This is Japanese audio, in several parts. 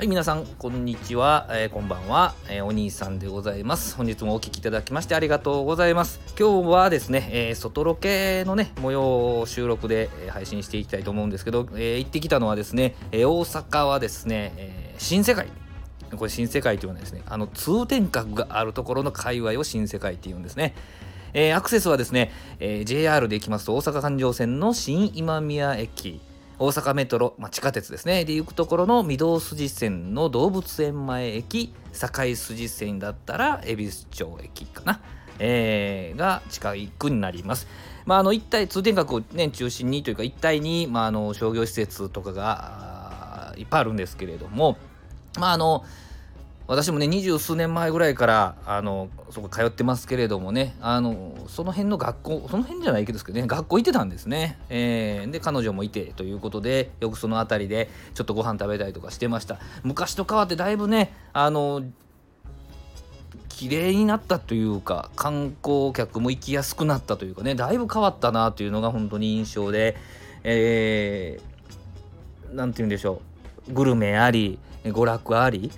はい、皆さん、こんにちは、えー、こんばんは、えー、お兄さんでございます。本日もお聴きいただきましてありがとうございます。今日はですね、えー、外ロケのね、模様を収録で、配信していきたいと思うんですけど、え行ってきたのはですね、え大阪はですね、え新世界。これ新世界というのはですね、あの通天閣があるところの界隈を新世界っていうんですね。えアクセスはですね、え JR で行きますと大阪環状線の新今宮駅、大阪メトロ、まあ、地下鉄ですねで行くところの御堂筋線の動物園前駅堺筋線だったら恵比寿町駅かな、えー、が近くになります。まあ、あの一体通天閣を、ね、中心にというか一帯に、まあ、あの商業施設とかがいっぱいあるんですけれども、まああの私もね二十数年前ぐらいからあのそこ通ってますけれどもねあのその辺の学校その辺じゃないけどね学校行ってたんですね、えー、で彼女もいてということでよくその辺りでちょっとご飯食べたりとかしてました。昔と変わってだいぶねあの綺麗になったというか観光客も行きやすくなったというかねだいぶ変わったなというのが本当に印象でえー、て言うんでしょう。グルメあり娯楽あり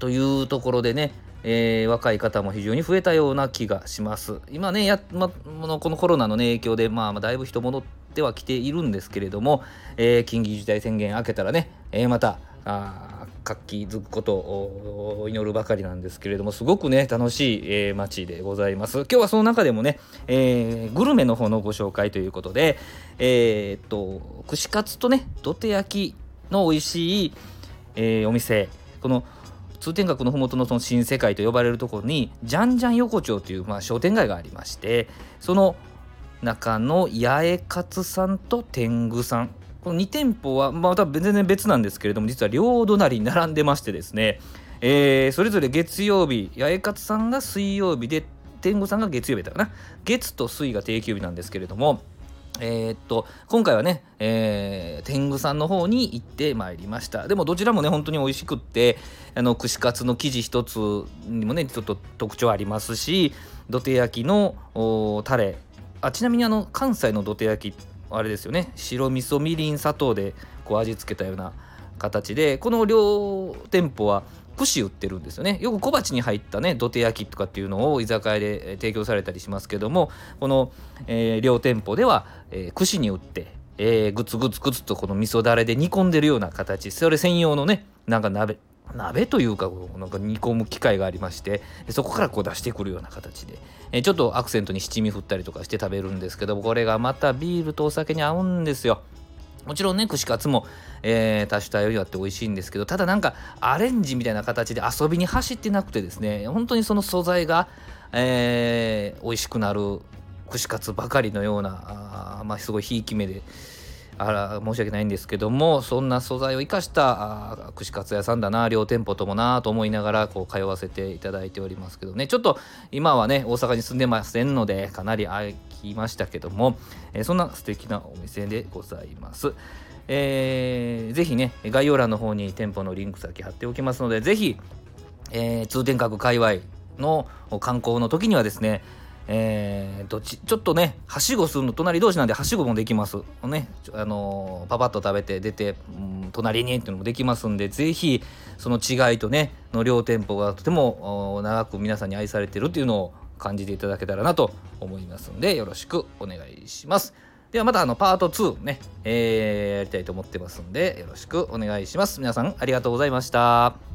というところでね、えー、若い方も非常に増えたような気がします。今ね、やま、このコロナの、ね、影響で、まあ、だいぶ人戻ってはきているんですけれども、えー、緊急事態宣言明けたらね、えー、また、あ活気づくことを祈るばかりなんですけれどもすごくね楽しい、えー、街でございます今日はその中でもね、えー、グルメの方のご紹介ということでえー、っと串カツとね土手焼きの美味しい、え、お店この通天閣の麓のその新世界と呼ばれるところにじゃんじゃん横丁という、まあ、商店街がありましてその中の八重勝さんと天狗さん。この2店舗はまた全然別なんですけれども実は両隣に並んでましてですね、えー、それぞれ月曜日八重勝さんが水曜日で天狗さんが月曜日だかな。月と水が定休日なんですけれどもえー、っと今回はね、えー、天狗さんの方に行ってまいりました。でもどちらもね本当に美味しくってあの串カツの生地一つにもねちょっと特徴ありますし土手焼きのタレ。あちなみにあの関西の土手焼きあれですよね。白味噌みりん砂糖でこう味付けたような形でこの両店舗は串売ってるんですよねよく小鉢に入ったね土手焼きとかっていうのを居酒屋で提供されたりしますけどもこの、えー、両店舗では、えー、串に売って、えー、グツグツグツとこの味噌だれで煮込んでるような形それ専用のねなんか鍋鍋というかなんか煮込む機械がありましてそこからこう出してくるような形で、えちょっとアクセントに七味振ったりとかして食べるんですけどこれがまたビールとお酒に合うんですよ。もちろんね串カツも、えー、多種多様にあって美味しいんですけどただなんかアレンジみたいな形で遊びに走ってなくてですね本当にその素材が、えー、美味しくなる串カツばかりのようなあまあすごいひいき目であら申し訳ないんですけどもそんな素材を生かした串カツ屋さんだな両店舗ともなと思いながらこう通わせていただいておりますけどねちょっと今はね大阪に住んでませんのでかなり空きましたけども、えー、そんな素敵なお店でございます。えー、ぜひね概要欄の方に店舗のリンク先貼っておきますのでぜひ、えー、通天閣界隈の観光の時にはですねえー、どっちちょっとねはしごするの隣同士なんではしごもできます。ねあのー、パパッと食べて出て、うん、隣にっていうのもできますんでぜひその違いとねの両店舗がとても長く皆さんに愛されてるっていうのを感じていただけたらなと思いますんでよろしくお願いします。ではまたあのパート2ね、えー、やりたいと思ってますんでよろしくお願いします。皆さんありがとうございました。